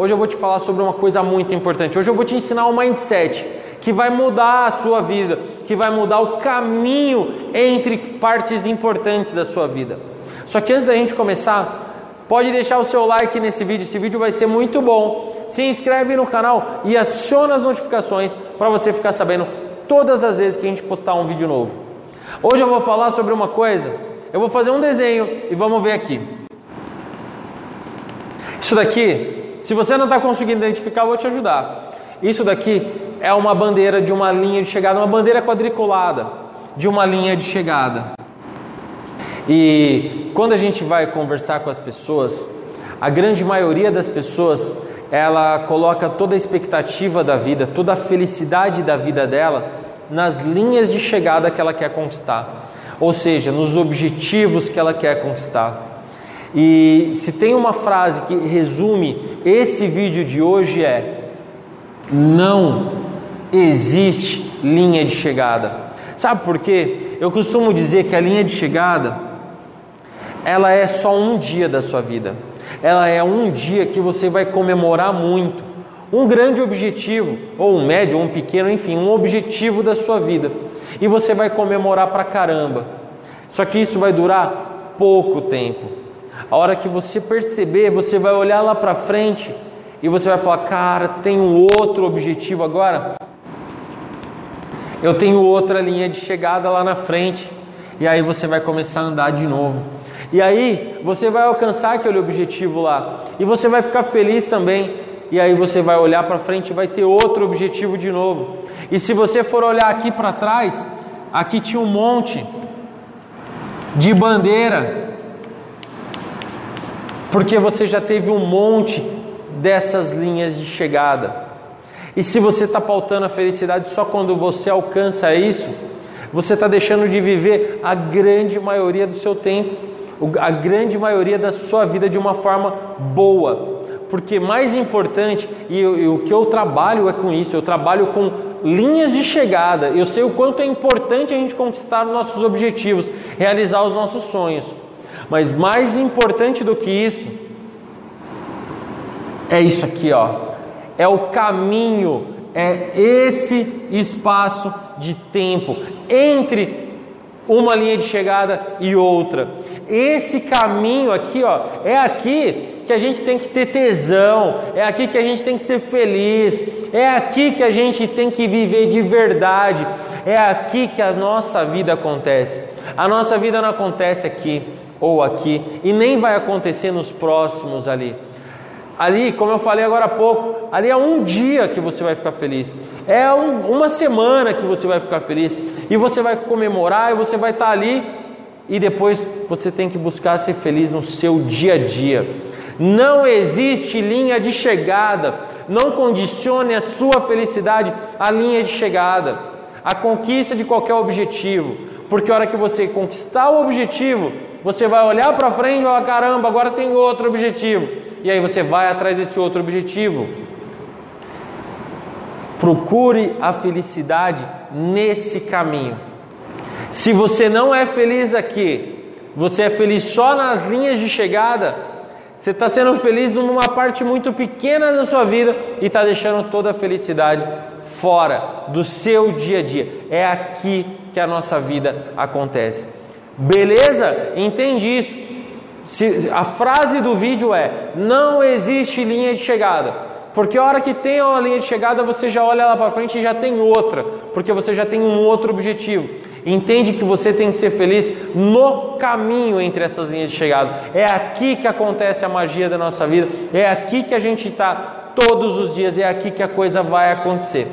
hoje eu vou te falar sobre uma coisa muito importante. Hoje eu vou te ensinar um mindset que vai mudar a sua vida, que vai mudar o caminho entre partes importantes da sua vida. Só que antes da gente começar, pode deixar o seu like nesse vídeo, esse vídeo vai ser muito bom. Se inscreve no canal e aciona as notificações para você ficar sabendo todas as vezes que a gente postar um vídeo novo. Hoje eu vou falar sobre uma coisa, eu vou fazer um desenho e vamos ver aqui. Isso daqui, se você não está conseguindo identificar, eu vou te ajudar. Isso daqui é uma bandeira de uma linha de chegada, uma bandeira quadriculada de uma linha de chegada. E quando a gente vai conversar com as pessoas, a grande maioria das pessoas ela coloca toda a expectativa da vida, toda a felicidade da vida dela nas linhas de chegada que ela quer conquistar, ou seja, nos objetivos que ela quer conquistar. E se tem uma frase que resume esse vídeo de hoje é: não existe linha de chegada. Sabe por quê? Eu costumo dizer que a linha de chegada ela é só um dia da sua vida. Ela é um dia que você vai comemorar muito. Um grande objetivo, ou um médio, ou um pequeno, enfim, um objetivo da sua vida. E você vai comemorar pra caramba. Só que isso vai durar pouco tempo. A hora que você perceber, você vai olhar lá para frente e você vai falar: "Cara, tem um outro objetivo agora. Eu tenho outra linha de chegada lá na frente". E aí você vai começar a andar de novo. E aí você vai alcançar aquele objetivo lá e você vai ficar feliz também. E aí você vai olhar para frente e vai ter outro objetivo de novo. E se você for olhar aqui para trás, aqui tinha um monte de bandeiras porque você já teve um monte dessas linhas de chegada. E se você está pautando a felicidade só quando você alcança isso, você está deixando de viver a grande maioria do seu tempo, a grande maioria da sua vida de uma forma boa. Porque mais importante, e, e o que eu trabalho é com isso, eu trabalho com linhas de chegada. Eu sei o quanto é importante a gente conquistar os nossos objetivos, realizar os nossos sonhos. Mas mais importante do que isso é isso aqui, ó. É o caminho, é esse espaço de tempo entre uma linha de chegada e outra. Esse caminho aqui, ó, é aqui que a gente tem que ter tesão, é aqui que a gente tem que ser feliz, é aqui que a gente tem que viver de verdade, é aqui que a nossa vida acontece. A nossa vida não acontece aqui ou aqui, e nem vai acontecer nos próximos ali. Ali, como eu falei agora há pouco, ali é um dia que você vai ficar feliz, é um, uma semana que você vai ficar feliz, e você vai comemorar, e você vai estar ali, e depois você tem que buscar ser feliz no seu dia a dia. Não existe linha de chegada, não condicione a sua felicidade à linha de chegada, à conquista de qualquer objetivo, porque a hora que você conquistar o objetivo, você vai olhar para frente e falar: caramba, agora tem outro objetivo. E aí você vai atrás desse outro objetivo. Procure a felicidade nesse caminho. Se você não é feliz aqui, você é feliz só nas linhas de chegada, você está sendo feliz numa parte muito pequena da sua vida e está deixando toda a felicidade fora do seu dia a dia. É aqui que a nossa vida acontece. Beleza? Entende isso. Se, a frase do vídeo é: não existe linha de chegada. Porque a hora que tem uma linha de chegada, você já olha lá para frente e já tem outra, porque você já tem um outro objetivo. Entende que você tem que ser feliz no caminho entre essas linhas de chegada. É aqui que acontece a magia da nossa vida, é aqui que a gente está todos os dias, é aqui que a coisa vai acontecer.